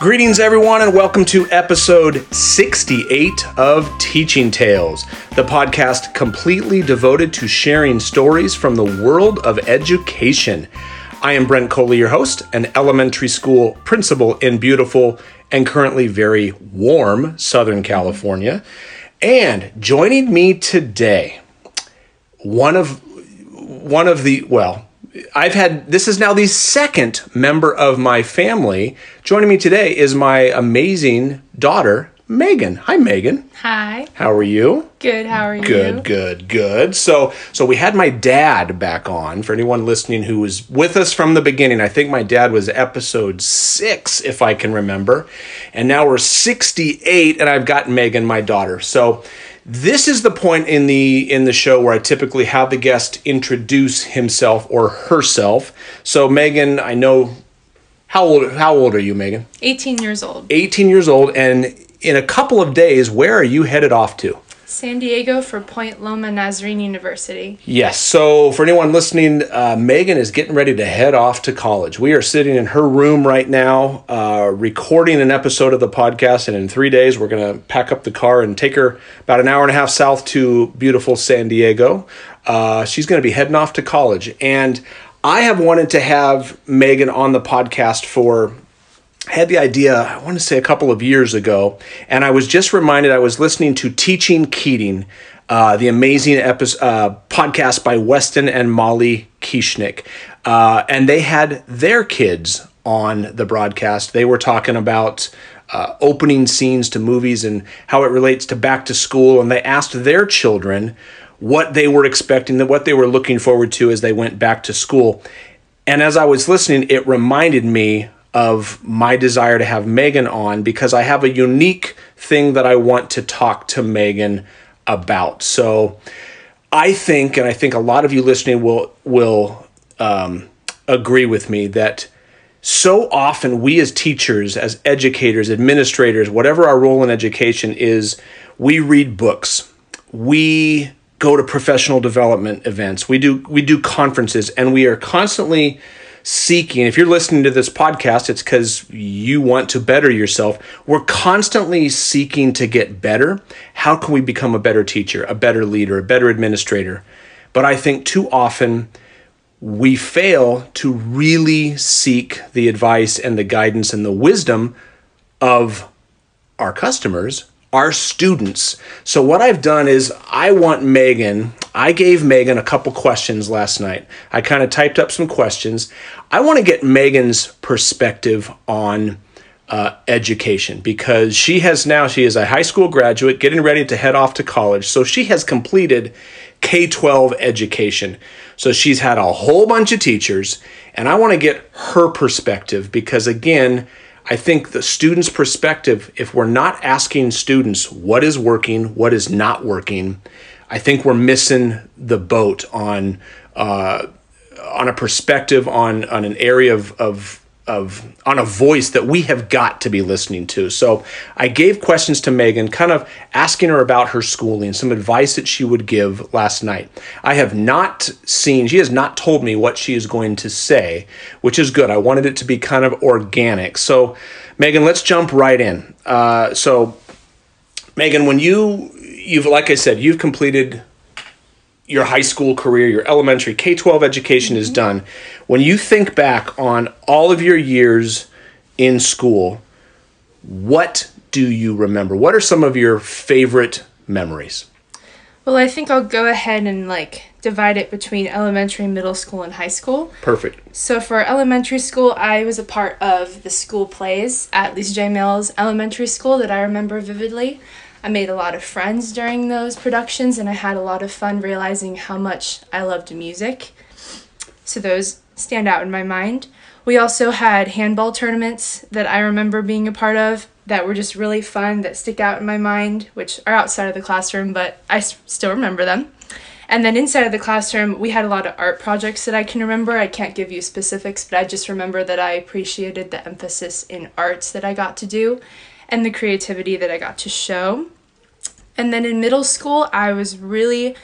Greetings, everyone, and welcome to episode 68 of Teaching Tales, the podcast completely devoted to sharing stories from the world of education. I am Brent Coley, your host, an elementary school principal in beautiful and currently very warm Southern California. And joining me today, one of one of the well, I've had this is now the second member of my family. Joining me today is my amazing daughter, Megan. Hi, Megan. Hi. How are you? Good. How are you? Good, good, good. So, so we had my dad back on. For anyone listening who was with us from the beginning, I think my dad was episode six, if I can remember, and now we're sixty-eight, and I've got Megan, my daughter. So, this is the point in the in the show where I typically have the guest introduce himself or herself. So Megan, I know how old how old are you, Megan? 18 years old. 18 years old and in a couple of days, where are you headed off to? San Diego for Point Loma Nazarene University. Yes. So, for anyone listening, uh, Megan is getting ready to head off to college. We are sitting in her room right now, uh, recording an episode of the podcast. And in three days, we're going to pack up the car and take her about an hour and a half south to beautiful San Diego. Uh, she's going to be heading off to college. And I have wanted to have Megan on the podcast for had the idea, I want to say a couple of years ago, and I was just reminded I was listening to Teaching Keating, uh, the amazing episode, uh, podcast by Weston and Molly Kieschnick. Uh, and they had their kids on the broadcast. They were talking about uh, opening scenes to movies and how it relates to back to school. And they asked their children what they were expecting, what they were looking forward to as they went back to school. And as I was listening, it reminded me of my desire to have Megan on because I have a unique thing that I want to talk to Megan about. So I think, and I think a lot of you listening will will um, agree with me that so often we as teachers, as educators, administrators, whatever our role in education is, we read books. We go to professional development events. We do we do conferences and we are constantly seeking, if you're listening to this podcast, it's because you want to better yourself. We're constantly seeking to get better. How can we become a better teacher, a better leader, a better administrator? But I think too often we fail to really seek the advice and the guidance and the wisdom of our customers our students. So what I've done is I want Megan, I gave Megan a couple questions last night. I kind of typed up some questions. I want to get Megan's perspective on uh, education because she has now she is a high school graduate getting ready to head off to college so she has completed k-12 education so she's had a whole bunch of teachers and i want to get her perspective because again I think the student's perspective, if we're not asking students what is working, what is not working, I think we're missing the boat on uh, on a perspective on on an area of, of of on a voice that we have got to be listening to. So I gave questions to Megan, kind of asking her about her schooling, some advice that she would give last night. I have not seen, she has not told me what she is going to say, which is good. I wanted it to be kind of organic. So, Megan, let's jump right in. Uh, so, Megan, when you you've like I said, you've completed your high school career, your elementary K 12 education mm-hmm. is done. When you think back on all of your years in school, what do you remember? What are some of your favorite memories? Well, I think I'll go ahead and like divide it between elementary, middle school, and high school. Perfect. So for elementary school, I was a part of the school plays at Lisa J. Mills Elementary School that I remember vividly. I made a lot of friends during those productions and I had a lot of fun realizing how much I loved music. So those stand out in my mind. We also had handball tournaments that I remember being a part of that were just really fun that stick out in my mind, which are outside of the classroom, but I still remember them. And then inside of the classroom, we had a lot of art projects that I can remember. I can't give you specifics, but I just remember that I appreciated the emphasis in arts that I got to do and the creativity that I got to show. And then in middle school, I was really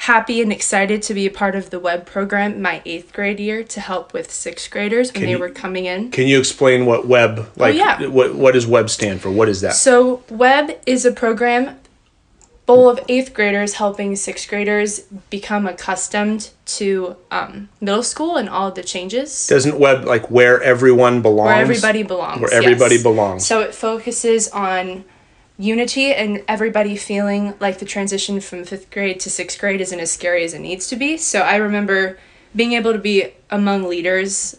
happy and excited to be a part of the web program my eighth grade year to help with sixth graders when they you- were coming in. Can you explain what web oh, like? Oh, yeah. What what does web stand for? What is that? So, WEB is a program full of eighth graders helping sixth graders become accustomed to um, middle school and all of the changes. Doesn't web like where everyone belongs? where everybody belongs. Where everybody yes. belongs. So it focuses on unity and everybody feeling like the transition from fifth grade to sixth grade isn't as scary as it needs to be. So I remember being able to be among leaders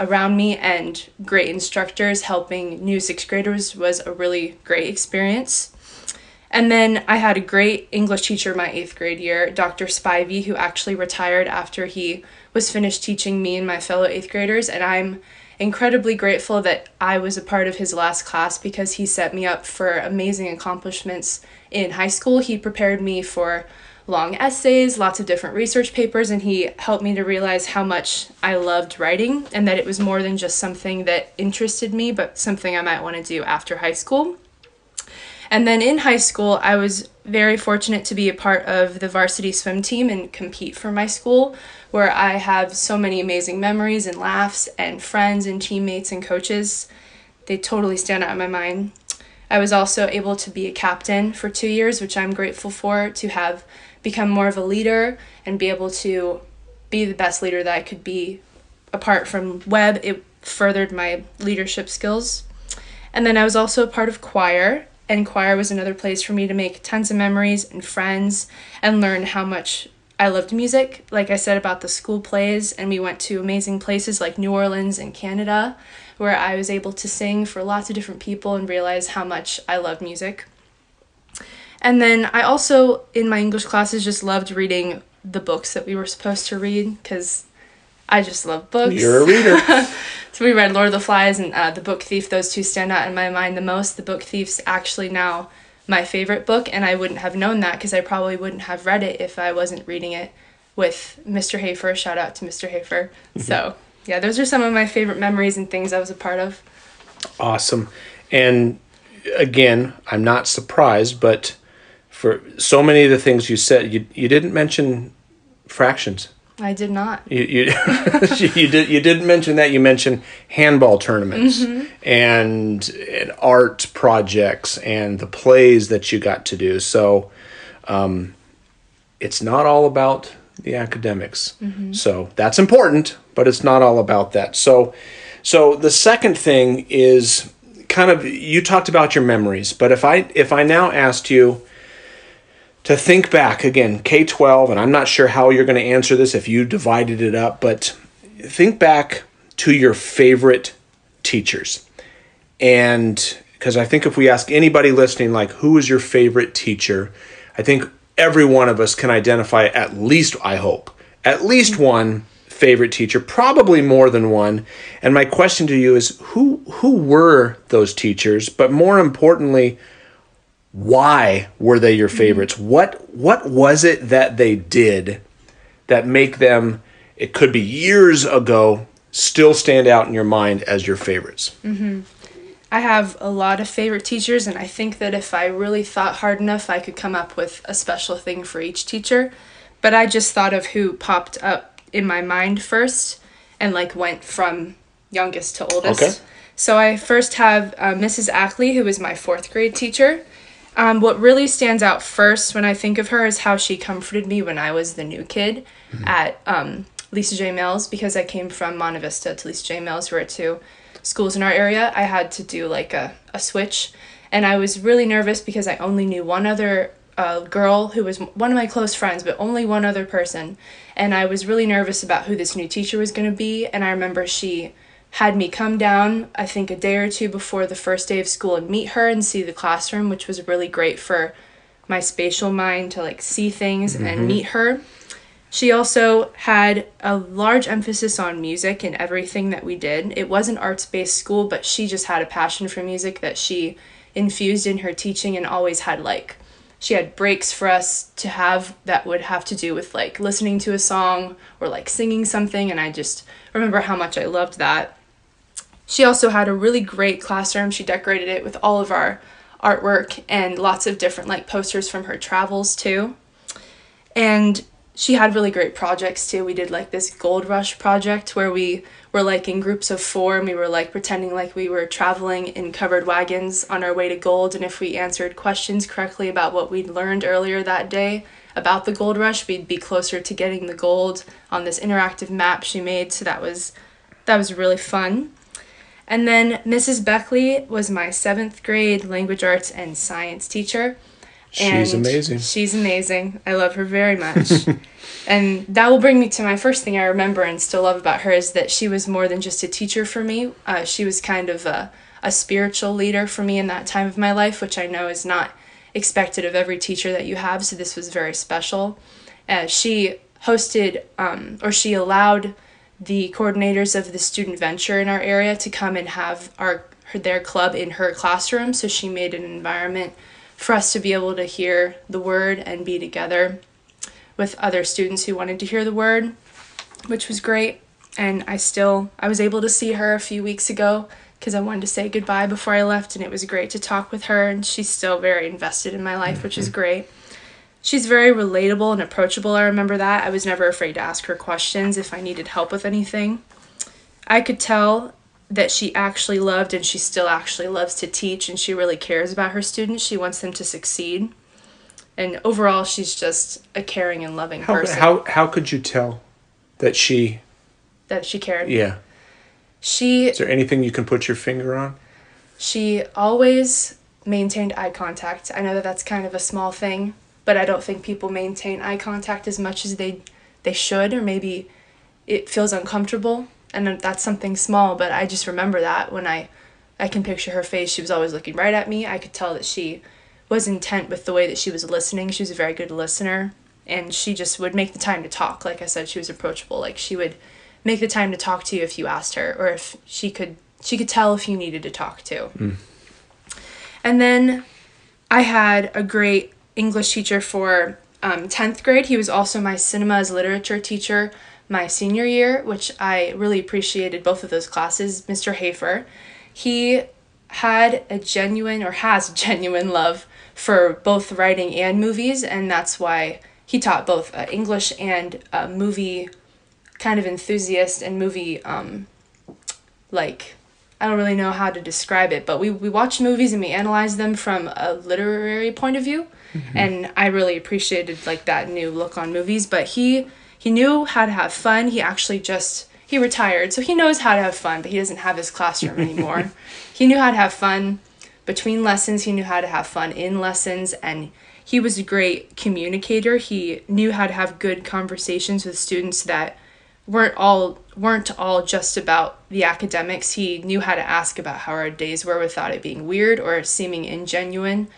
around me and great instructors helping new sixth graders was a really great experience. And then I had a great English teacher my eighth grade year, Dr. Spivey, who actually retired after he was finished teaching me and my fellow eighth graders. And I'm incredibly grateful that I was a part of his last class because he set me up for amazing accomplishments in high school. He prepared me for long essays, lots of different research papers, and he helped me to realize how much I loved writing and that it was more than just something that interested me, but something I might want to do after high school. And then in high school, I was very fortunate to be a part of the varsity swim team and compete for my school, where I have so many amazing memories and laughs and friends and teammates and coaches. They totally stand out in my mind. I was also able to be a captain for two years, which I'm grateful for, to have become more of a leader and be able to be the best leader that I could be. Apart from web, it furthered my leadership skills. And then I was also a part of choir, and choir was another place for me to make tons of memories and friends and learn how much I loved music. Like I said about the school plays, and we went to amazing places like New Orleans and Canada, where I was able to sing for lots of different people and realize how much I love music. And then I also, in my English classes, just loved reading the books that we were supposed to read because I just love books. You're a reader. So we read Lord of the Flies and uh, The Book Thief. Those two stand out in my mind the most. The Book Thief's actually now my favorite book, and I wouldn't have known that because I probably wouldn't have read it if I wasn't reading it with Mr. Hafer. Shout out to Mr. Hafer. So, yeah, those are some of my favorite memories and things I was a part of. Awesome. And again, I'm not surprised, but for so many of the things you said, you you didn't mention fractions. I did not. You you, you did you didn't mention that. You mentioned handball tournaments and, and art projects and the plays that you got to do. So, um, it's not all about the academics. So that's important, but it's not all about that. So, so the second thing is kind of you talked about your memories, but if I if I now asked you to think back again, K 12, and I'm not sure how you're going to answer this if you divided it up, but think back to your favorite teachers. And because I think if we ask anybody listening, like, who is your favorite teacher, I think every one of us can identify at least, I hope, at least one favorite teacher, probably more than one. And my question to you is who who were those teachers? But more importantly, why were they your favorites? What what was it that they did that make them it could be years ago still stand out in your mind as your favorites? I have a lot of favorite teachers, and I think that if I really thought hard enough, I could come up with a special thing for each teacher. But I just thought of who popped up in my mind first and like went from youngest to oldest. Okay. So I first have uh, Mrs. Ackley, who was my fourth grade teacher. Um, what really stands out first when I think of her is how she comforted me when I was the new kid at um, Lisa J. Mills because I came from Monte Vista to Lisa J. Mills, who are two schools in our area. I had to do like a, a switch, and I was really nervous because I only knew one other uh, girl who was one of my close friends, but only one other person. And I was really nervous about who this new teacher was going to be. And I remember she had me come down, I think a day or two before the first day of school and meet her and see the classroom, which was really great for my spatial mind to like see things and mm-hmm. meet her. She also had a large emphasis on music in everything that we did. It was an arts based school, but she just had a passion for music that she infused in her teaching and always had like she had breaks for us to have that would have to do with like listening to a song or like singing something and I just remember how much I loved that. She also had a really great classroom. She decorated it with all of our artwork and lots of different like posters from her travels too. And she had really great projects too. We did like this gold rush project where we were like in groups of four and we were like pretending like we were traveling in covered wagons on our way to gold. And if we answered questions correctly about what we'd learned earlier that day about the gold rush, we'd be closer to getting the gold on this interactive map she made. So that was that was really fun. And then Mrs. Beckley was my seventh grade language arts and science teacher. And She's amazing. She's amazing. I love her very much. and that will bring me to my first thing I remember and still love about her is that she was more than just a teacher for me. Uh, she was kind of a, a spiritual leader for me in that time of my life, which I know is not expected of every teacher that you have. So this was very special. Uh, she hosted um, or she allowed the coordinators of the student venture in our area to come and have our her, their club in her classroom. So she made an environment for us to be able to hear the word and be together with other students who wanted to hear the word, which was great. And I still I was able to see her a few weeks ago because I wanted to say goodbye before I left and it was great to talk with her and she's still very invested in my life, which is mm-hmm. great. She's very relatable and approachable. I remember that. I was never afraid to ask her questions if I needed help with anything. I could tell that she actually loved and she still actually loves to teach and she really cares about her students. She wants them to succeed. And overall, she's just a caring and loving How, person how how could you tell that she? that she cared. Yeah. She Is there anything you can put your finger on? She always maintained eye contact. I know that that's kind of a small thing, but I don't think people maintain eye contact as much as they they should or maybe it feels uncomfortable and that's something small, but I just remember that when I I can picture her face. She was always looking right at me. I could tell that she was intent with the way that she was listening. She was a very good listener and she just would make the time to talk. Like I said, she was approachable. Like she would make the time to talk to you if you asked her or if she could she could tell if you needed to talk to. Mm. And then I had a great English teacher for um, 10th grade. He was also my cinema as literature teacher my senior year, which I really appreciated both of those classes. Mr. Hafer, he had a genuine or has genuine love for both writing and movies, and that's why he taught both uh, English and uh, movie kind of enthusiast and movie um, like I don't really know how to describe it, but we, we watch movies and we analyze them from a literary point of view. Mm-hmm. And I really appreciated like that new look on movies. But he he knew how to have fun. He actually just he retired, so he knows how to have fun, but he doesn't have his classroom anymore. he knew how to have fun between lessons, he knew how to have fun in lessons and he was a great communicator. He knew how to have good conversations with students that weren't all weren't all just about the academics. He knew how to ask about how our days were without it being weird or seeming ingenuine.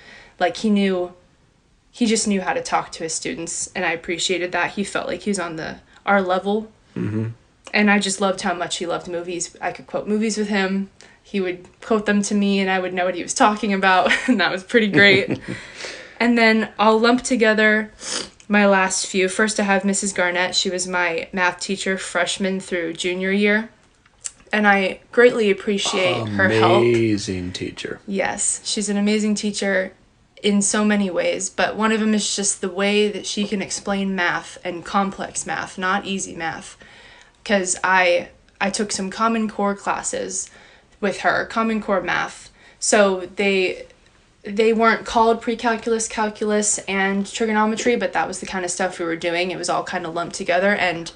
Like he knew he just knew how to talk to his students and I appreciated that. He felt like he was on the our level. Mm-hmm. And I just loved how much he loved movies. I could quote movies with him. He would quote them to me and I would know what he was talking about and that was pretty great. and then I'll lump together my last few. First, I have Mrs. Garnett. She was my math teacher freshman through junior year. And I greatly appreciate her help. Amazing teacher. Yes, she's an amazing teacher in so many ways, but one of them is just the way that she can explain math and complex math, not easy math. Cuz I I took some common core classes with her, common core math. So they they weren't called pre-calculus, calculus, and trigonometry, but that was the kind of stuff we were doing. It was all kind of lumped together and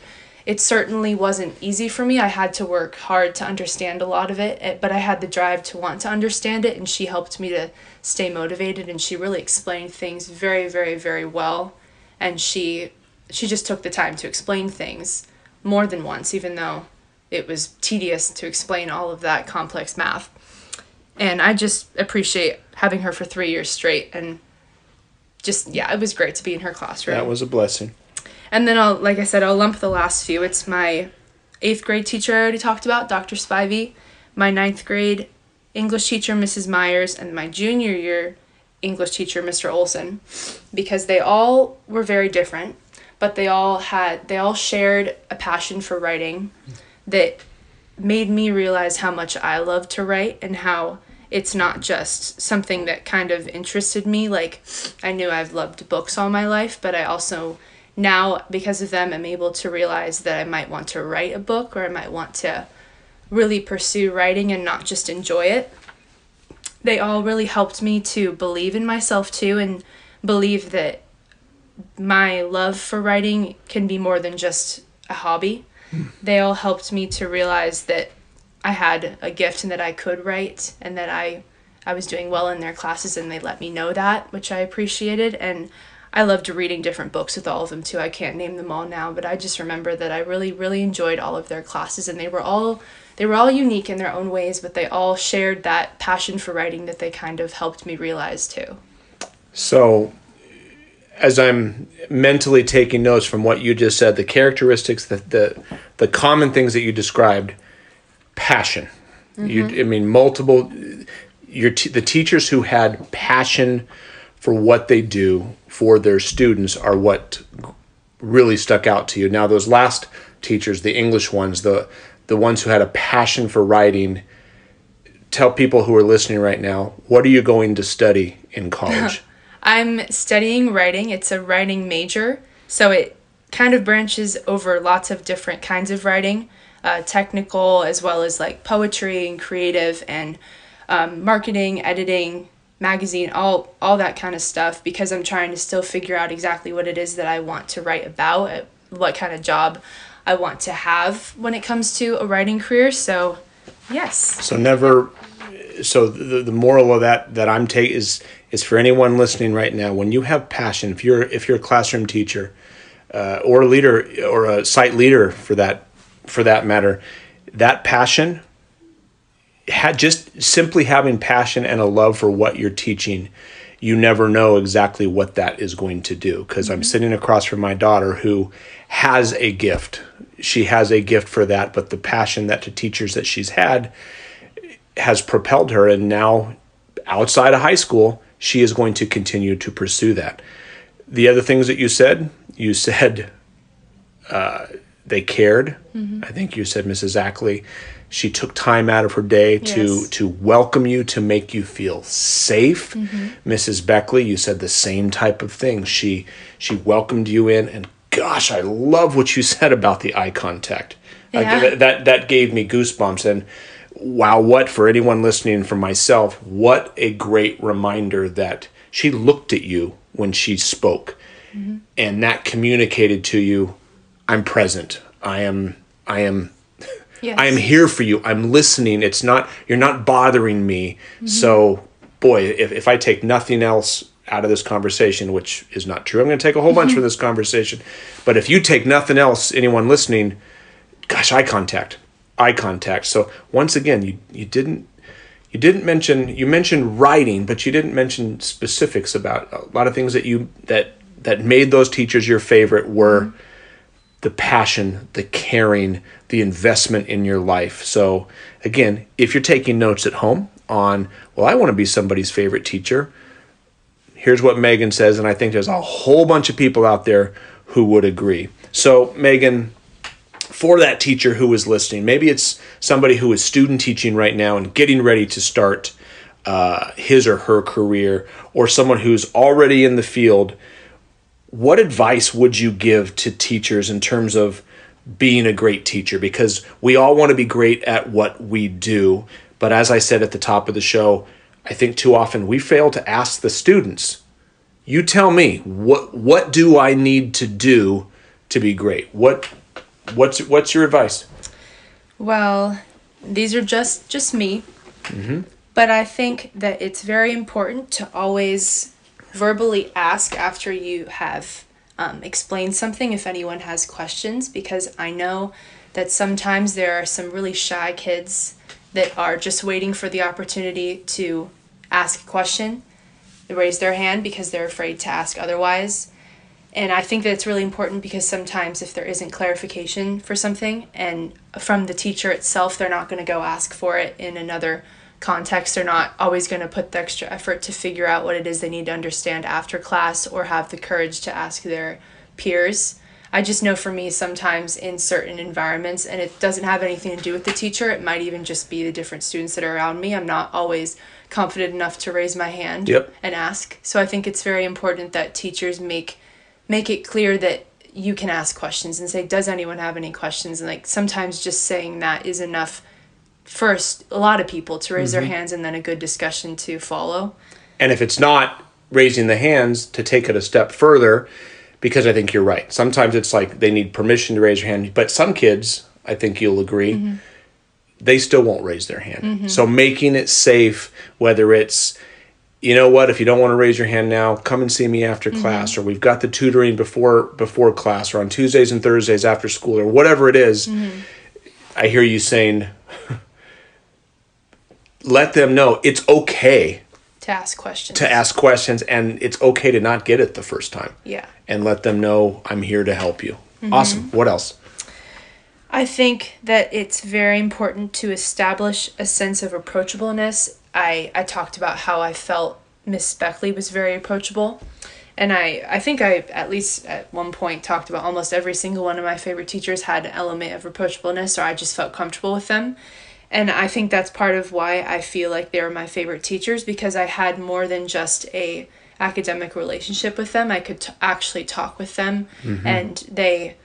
it certainly wasn't easy for me. I had to work hard to understand a lot of it, eh, but I had the drive to want to understand it, and she helped me to stay motivated. And she really explained things very, very, very well. And she she just took the time to explain things more than once, even though it was tedious to explain all of that complex math. And I just appreciate having her for three years straight, and just yeah, it was great to be in her classroom. That was a blessing. And then I'll, like I said, I'll lump the last few. It's my eighth grade teacher I already talked about, Dr. Spivey, my ninth grade English teacher, Mrs. Myers, and my junior year English teacher, Mr. Olson, because they all were very different, but they all had, they all shared a passion for writing that made me realize how much I love to write and how it's not just something that kind of interested me. Like, I knew I've loved books all my life, but I also now because of them i'm able to realize that i might want to write a book or i might want to really pursue writing and not just enjoy it. They all really helped me to believe in myself too and believe that my love for writing can be more than just a hobby. Hmm. They all helped me to realize that I had a gift and that I could write and that I I was doing well in their classes and they let me know that, which I appreciated. And I loved reading different books with all of them too. I can't name them all now, but I just remember that I really really enjoyed all of their classes and they were all they were all unique in their own ways, but they all shared that passion for writing that they kind of helped me realize too. So, as I'm mentally taking notes from what you just said, the characteristics, the the, the common things that you described, passion. You, mm-hmm. I mean, multiple. Your t- the teachers who had passion for what they do for their students are what really stuck out to you. Now, those last teachers, the English ones, the the ones who had a passion for writing, tell people who are listening right now, what are you going to study in college? I'm studying writing. It's a writing major, so it kind of branches over lots of different kinds of writing, uh, technical as well as like poetry and creative and um, marketing, editing, magazine, all all that kind of stuff. Because I'm trying to still figure out exactly what it is that I want to write about, uh, what kind of job I want to have when it comes to a writing career. So, yes. So never. So the, the moral of that that I'm take is is for anyone listening right now. When you have passion, if you're if you're a classroom teacher, uh, or a leader or a site leader for that for that matter, that passion. Had just simply having passion and a love for what you're teaching, you never know exactly what that is going to do. Because I'm sitting across from my daughter who has a gift. She has a gift for that, but the passion that the teachers that she's had has propelled her and now outside of high school she is going to continue to pursue that the other things that you said you said uh, they cared i think you said mrs ackley she took time out of her day to Yes. to welcome you to make you feel safe. Mm-hmm. Mrs beckley you said the same type of thing. She she welcomed you in and gosh i love what you said about the eye contact. Yeah. that- that that gave me goosebumps. And wow what for anyone listening for myself what a great reminder that she looked at you when she spoke. Mm-hmm. And that communicated to you i'm present. I am i am Yes. i am here for you. I'm listening. It's not you're not bothering me. Mm-hmm. So boy if, if i take nothing else out of this conversation which is not true i'm going to take a whole bunch mm-hmm. from this conversation. But if you take nothing else anyone listening gosh eye contact. Eye contact. So once again you you didn't you didn't mention you mentioned writing but you didn't mention specifics about a lot of things that you that that made those teachers your favorite were mm-hmm. The passion the caring the investment in your life so again if you're taking notes at home on well i want to be somebody's favorite teacher here's what Megan says, and I think there's a whole bunch of people out there who would agree. So, Megan, for that teacher who is listening, maybe it's somebody who is student teaching right now and getting ready to start uh, his or her career, or someone who's already in the field. What advice would you give to teachers in terms of being a great teacher? Because we all want to be great at what we do. But as I said at the top of the show, I think too often we fail to ask the students, you tell me, what what do I need to do to be great? What what's what's your advice? Well, these are just just me. Mm-hmm. But I think that it's very important to always verbally ask after you have um, explained something if anyone has questions because I know that sometimes there are some really shy kids that are just waiting for the opportunity to ask a question. Raise their hand because they're afraid to ask otherwise. And I think that it's really important because sometimes if there isn't clarification for something and from the teacher itself, they're not going to go ask for it in another context. They're not always going to put the extra effort to figure out what it is they need to understand after class or have the courage to ask their peers. I just know for me, sometimes in certain environments, and it doesn't have anything to do with the teacher, it might even just be the different students that are around me. I'm not always confident enough to raise my hand Yep. and ask. So I think it's very important that teachers make make it clear that you can ask questions and say, Does anyone have any questions? And like sometimes just saying that is enough first a lot of people to raise their mm-hmm. hands and then a good discussion to follow. And if it's not raising the hands, to take it a step further, because I think you're right. Sometimes it's like they need permission to raise their hand, but some kids, I think you'll agree, mm-hmm. they still won't raise their hand. Mm-hmm. So making it safe, whether it's you know what if you don't want to raise your hand now come and see me after class or we've got the tutoring before before class or on tuesdays and thursdays after school or whatever it is, i hear you saying let them know it's okay To ask questions. to ask questions and it's okay to not get it the first time Yeah. and let them know i'm here to help you mm-hmm. awesome what else I think that it's very important to establish a sense of approachableness. I, I talked about how I felt Miss Beckley was very approachable. And I, I think I, at least at one point, talked about almost every single one of my favorite teachers had an element of approachableness, or I just felt comfortable with them. And I think that's part of why I feel like they were my favorite teachers because I had more than just a academic relationship with them. I could t- actually talk with them, and they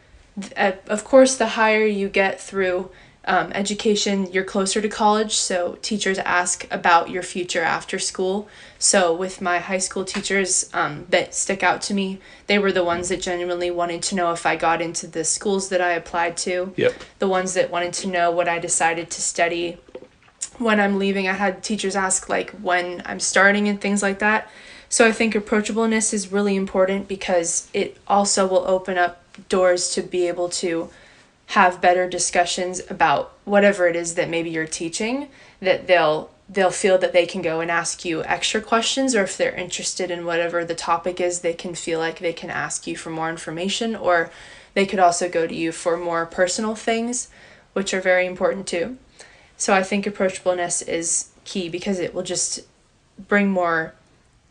uh, of course, the higher you get through um, education, you're closer to college. So teachers ask about your future after school. So with my high school teachers um, that stick out to me, they were the ones that genuinely wanted to know if I got into the schools that I applied to. Yep. The ones that wanted to know what I decided to study when I'm leaving. I had teachers ask like when I'm starting and things like that. So I think approachableness is really important because it also will open up doors to be able to have better discussions about whatever it is that maybe you're teaching that they'll they'll feel that they can go and ask you extra questions or if they're interested in whatever the topic is they can feel like they can ask you for more information or they could also go to you for more personal things which are very important too. So i think approachableness is key because it will just bring more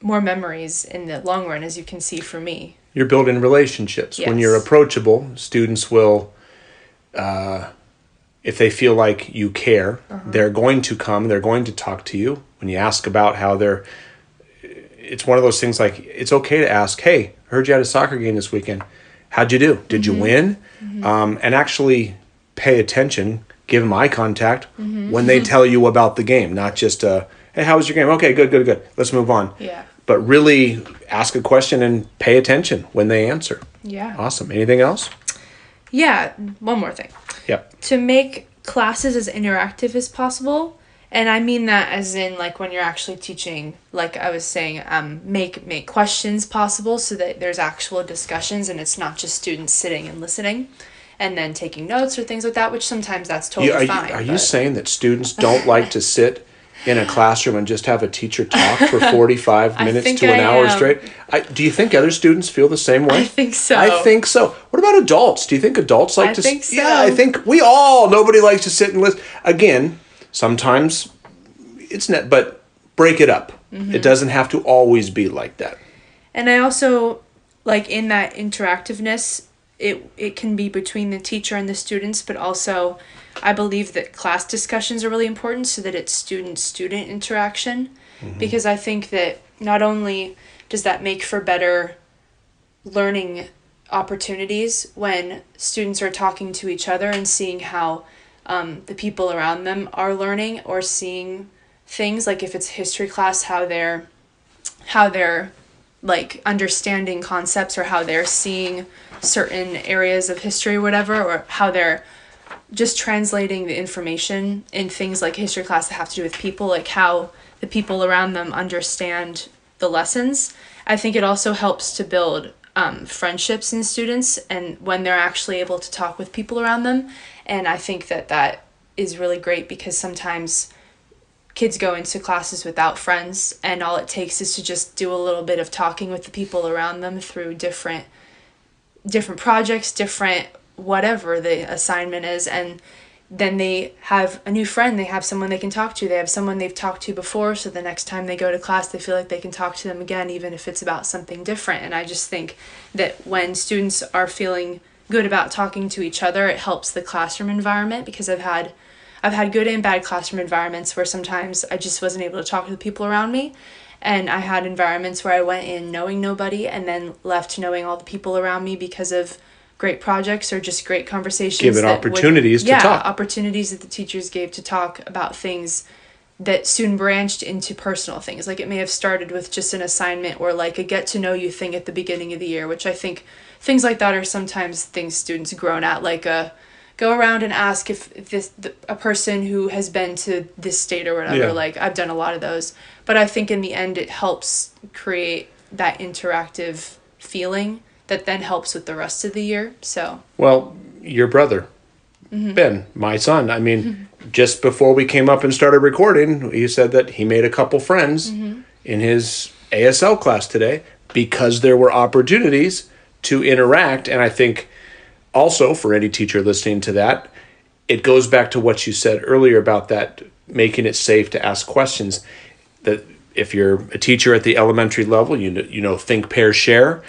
more memories in the long run as you can see for me. You're building relationships. When you're approachable students will uh, if they feel like you care they're going to come they're going to talk to you. When you ask about how they're it's one of those things like it's okay to ask hey I heard you had a soccer game this weekend. How'd you do? Did you win? Um, and actually pay attention give them eye contact when they tell you about the game not just uh, hey how was your game? Okay good good good. Let's move on. Yeah. But really ask a question and pay attention when they answer. yeah. Awesome. Anything else? Yeah one more thing Yep. to make classes as interactive as possible and i mean that as in like when you're actually teaching like i was saying um, make make questions possible so that there's actual discussions and it's not just students sitting and listening and then taking notes or things like that which sometimes that's totally You, are you, fine are you saying that students don't like to sit in a classroom and just have a teacher talk for 45 minutes to an I hour am. straight? I, do you think other students feel the same way? I think so. I think so. What about adults? Do you think adults like I to think so. Yeah, I think we all nobody likes to sit and listen. Again, sometimes it's net but break it up. Mm-hmm. It doesn't have to always be like that. And I also like in that interactiveness, it it can be between the teacher and the students, but also I believe that class discussions are really important so that it's student student interaction because I think that not only does that make for better learning opportunities when students are talking to each other and seeing how um, the people around them are learning or seeing things like if it's history class how they're how they're like understanding concepts or how they're seeing certain areas of history or whatever or how they're just translating the information in things like history class that have to do with people like how the people around them understand the lessons. I think it also helps to build um, friendships in students and when they're actually able to talk with people around them. And i think that that is really great because sometimes kids go into classes without friends and all it takes is to just do a little bit of talking with the people around them through different different projects different whatever the assignment is and then they have a new friend they have someone they can talk to they have someone they've talked to before so the next time they go to class they feel like they can talk to them again even if it's about something different and i just think that when students are feeling good about talking to each other it helps the classroom environment because i've had I've had good and bad classroom environments where sometimes I just wasn't able to talk to the people around me. And I had environments where I went in knowing nobody and then left knowing all the people around me because of great projects or just great conversations. Give it that would- opportunities to yeah, talk. opportunities that the teachers gave to talk about things that soon branched into personal things. Like it may have started with just an assignment or like a get to know you thing at the beginning of the year, which I think things like that are sometimes things students grown at, like a go around and ask if if this the, a person who has been to this state or whatever. Yeah. Like I've done a lot of those, but I think in the end it helps create that interactive feeling that then helps with the rest of the year. So Well, your brother, mm-hmm. Ben, my son. I mean, just before we came up and started recording, he said that he made a couple friends mm-hmm. in his ASL class today because there were opportunities to interact. And I think also for any teacher listening to that, it goes back to what you said earlier about that making it safe to ask questions. That if you're a teacher at the elementary level, you know, you know, think, pair, share.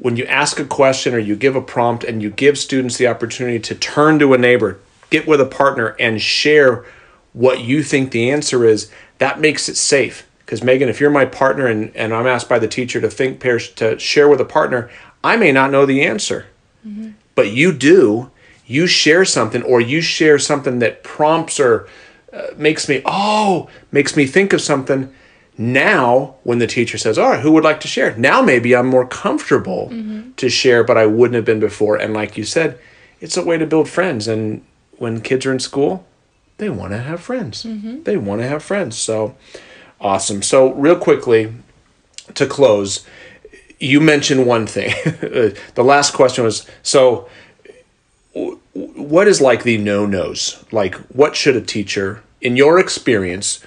When you ask a question or you give a prompt and you give students the opportunity to turn to a neighbor, get with a partner, and share what you think the answer is, that makes it safe. Because Megan, if you're my partner and, and I'm asked by the teacher to think, pair, to share with a partner, I may not know the answer. But you do. You share something or you share something that prompts or uh, makes me oh makes me think of something now when the teacher says all right who would like to share? Now maybe i'm more comfortable mm-hmm. to share but i wouldn't have been before. And like you said it's a way to build friends. And when kids are in school they want to have friends. Mm-hmm. They want to have friends. So awesome. So real quickly to close you mentioned one thing. the last question was so what is like the no-nos? Like what should a teacher in your experience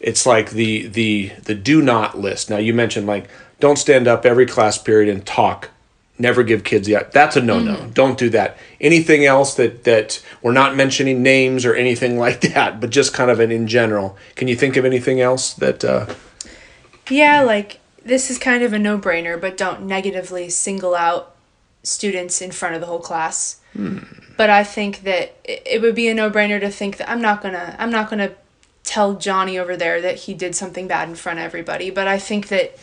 it's like the the the do not list. Now you mentioned like don't stand up every class period and talk. Never give kids the that's a no-no. Don't do that. Anything else that that we're not mentioning names or anything like that, but just kind of an in general. Can you think of anything else that uh Yeah, like this is kind of a no brainer, but don't negatively single out students in front of the whole class. But I think that it it would be a no brainer to think that I'm not gonna I'm not gonna tell Johnny over there that he did something bad in front of everybody. But I think that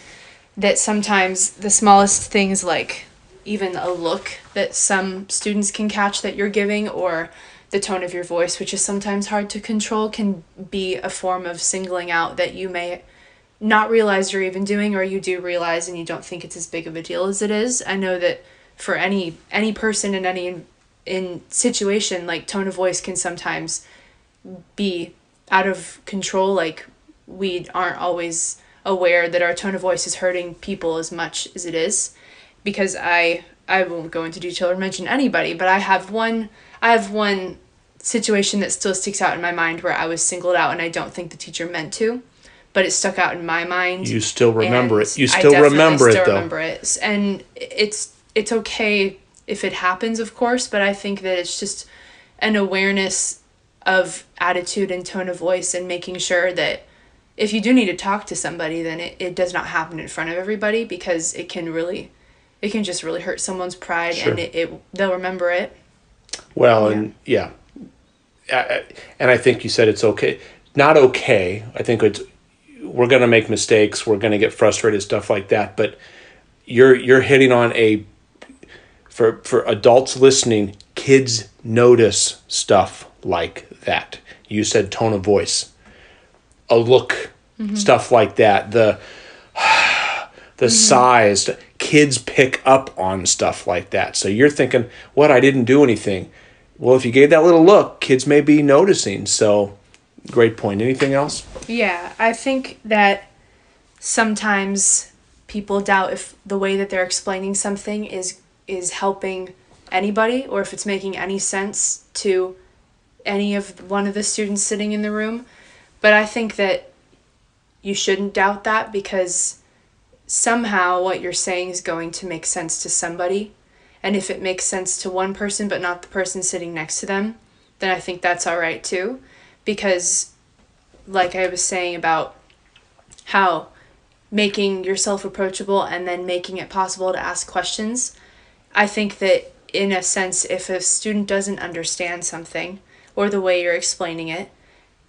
that sometimes the smallest things like even a look that some students can catch that you're giving or the tone of your voice which is sometimes hard to control can be a form of singling out that you may not realize you're even doing or you do realize and you don't think it's as big of a deal as it is i know that for any any person in any in, situation like tone of voice can sometimes be out of control like we aren't always aware that our tone of voice is hurting people as much as it is because i i won't go into detail or mention anybody but i have one i have one situation that still sticks out in my mind where i was singled out and i don't think the teacher meant to but it stuck out in my mind you still remember it? You still remember still it though. remember it and it's it's okay if it happens of course but i think that it's just an awareness of attitude and tone of voice and making sure that if you do need to talk to somebody then it, it does not happen in front of everybody because it can really it can just really hurt someone's pride Sure. and it, it they'll remember it Well, and yeah, I- I- and I think you said it's okay. Not okay. I think it's we're gonna make mistakes. We're gonna get frustrated, stuff like that. But you're you're hitting on a for for adults listening. Kids notice stuff like that. You said tone of voice, a look, mm-hmm. stuff like that. The the mm-hmm. size. Kids pick up on stuff like that. So you're thinking, what? I didn't do anything. Well, if you gave that little look, kids may be noticing. So, great point. Anything else? Yeah, I think that sometimes people doubt if the way that they're explaining something is is helping anybody or if it's making any sense to any of one of the students sitting in the room. But I think that you shouldn't doubt that because somehow what you're saying is going to make sense to somebody. And if it makes sense to one person but not the person sitting next to them, then I think that's all right too. Because like I was saying about how making yourself approachable and then making it possible to ask questions. I think that in a sense, if a student doesn't understand something or the way you're explaining it,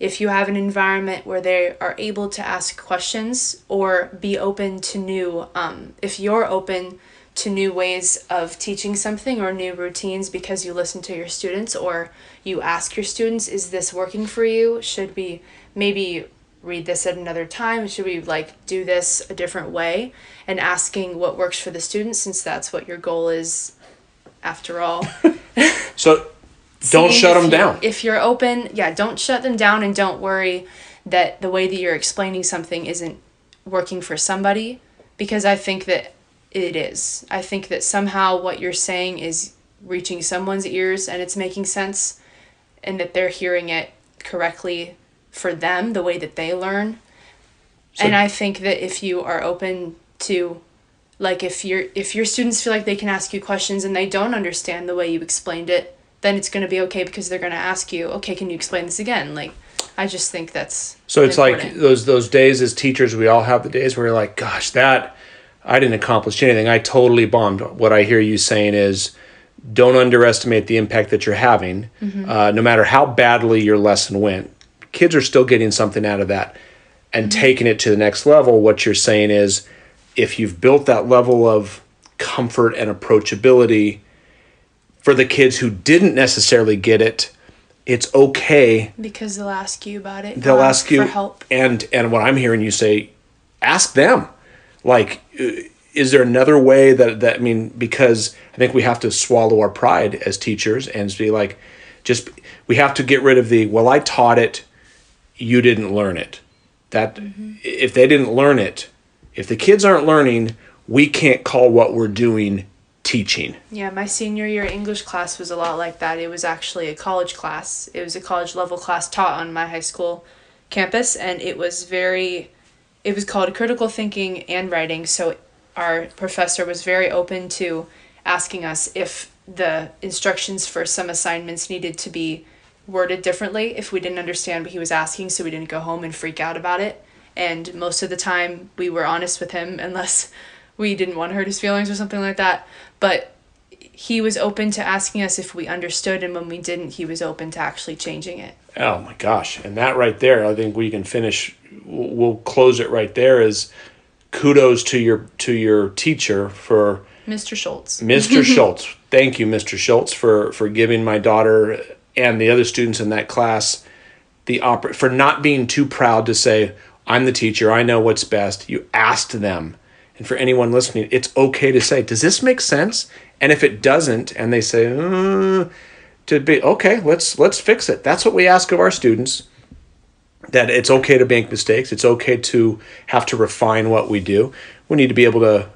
if you have an environment where they are able to ask questions or be open to new, um, if you're open to new ways of teaching something or new routines because you listen to your students or you ask your students, is this working for you? Should we maybe read this at another time? Should we like do this a different way? And asking what works for the students since that's what your goal is after all. So don't shut them you- down. If you're open, yeah, don't shut them down and don't worry that the way that you're explaining something isn't working for somebody because I think that it is. I think that somehow what you're saying is reaching someone's ears and it's making sense and that they're hearing it correctly for them the way that they learn. and I think that if you are open to like if your if your students feel like they can ask you questions and they don't understand the way you explained it, then it's going to be okay because they're going to ask you, "Okay, can you explain this again?" Like I just think that's So it's like those those days as teachers, we all have the days where you're like, gosh, that I didn't accomplish anything. I totally bombed. What I hear you saying is, don't underestimate the impact that you're having. Mm-hmm. Uh, no matter how badly your lesson went, kids are still getting something out of that and Mm-hmm. taking it to the next level. What you're saying is, if you've built that level of comfort and approachability for the kids who didn't necessarily get it, it's okay because they'll ask you about it. they'll um, ask you for help. and and what i'm hearing you say ask them like uh, is there another way that that i mean because i think we have to swallow our pride as teachers and be like just we have to get rid of the well i taught it you didn't learn it that if they didn't learn it if the kids aren't learning we can't call what we're doing teaching Yeah, my senior year English class was a lot like that. It was actually a college class. It was a college level class taught on my high school campus and it was very it was called critical thinking and writing. So our professor was very open to asking us if the instructions for some assignments needed to be worded differently if we didn't understand what he was asking so we didn't go home and freak out about it. And most of the time we were honest with him unless we didn't want to hurt his feelings or something like that. But he was open to asking us if we understood, and when we didn't, he was open to actually changing it. Oh my gosh! And that right there, I think we can finish. We'll close it right there. Is kudos to your to your teacher for Mr. Schultz. Mr. Schultz. Thank you, Mr. Schultz, for for giving my daughter and the other students in that class the oppor- for not being too proud to say, "I'm the teacher. I know what's best." You asked them, and for anyone listening, it's okay to say, "Does this make sense?" And if it doesn't, and they say, uh, "To be okay, let's let's fix it." That's what we ask of our students. That it's okay to make mistakes. It's okay to have to refine what we do. We need to be able to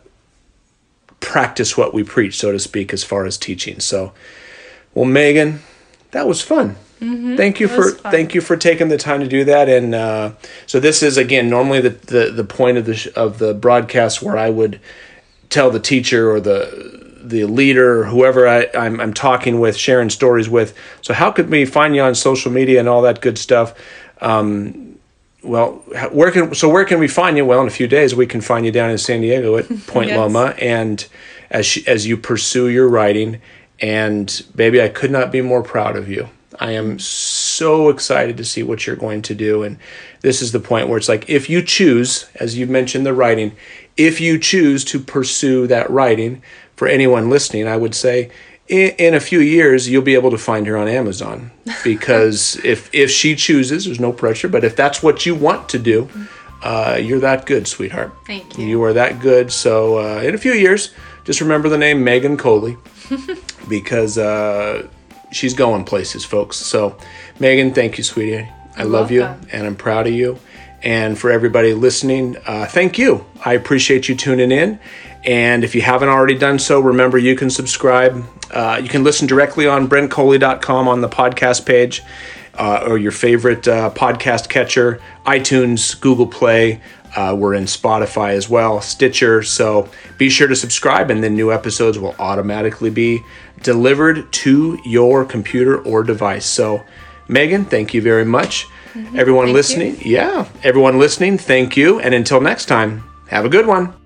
practice what we preach, so to speak, as far as teaching. So, well, Megan, that was fun. Thank you Mm-hmm. It was for fun. thank you for taking the time to do that. And uh, so this is again normally the, the the point of the sh- of the broadcast where I would tell the teacher or the the leader or whoever I, I'm, I'm talking with, sharing stories with. So how could we find you on social media and all that good stuff? Um, well, where can so where can we find you? Well, in a few days we can find you down in San Diego at Point Yes. Loma, and as she, as you pursue your writing, and baby, I could not be more proud of you. I am so excited to see what you're going to do, and this is the point where it's like if you choose, as you've mentioned, the writing, if you choose to pursue that writing, for anyone listening, I would say in, in a few years you'll be able to find her on Amazon because if if she chooses, there's no pressure. But if that's what you want to do, uh, you're that good, sweetheart. Thank you. You are that good. So uh, in a few years, just remember the name Megan Coley because uh, she's going places, folks. So Megan, thank you, sweetie. I love you and I'm proud of you. And for everybody listening, uh, thank you. I appreciate you tuning in. And if you haven't already done so, remember you can subscribe. Uh, you can listen directly on brentcoley.com on the podcast page uh, or your favorite uh, podcast catcher, iTunes, Google Play. Uh, we're in Spotify as well, Stitcher. So be sure to subscribe, and then new episodes will automatically be delivered to your computer or device. So, Megan, thank you very much. Everyone Thank listening, yeah, everyone listening, thank you. And until next time, have a good one.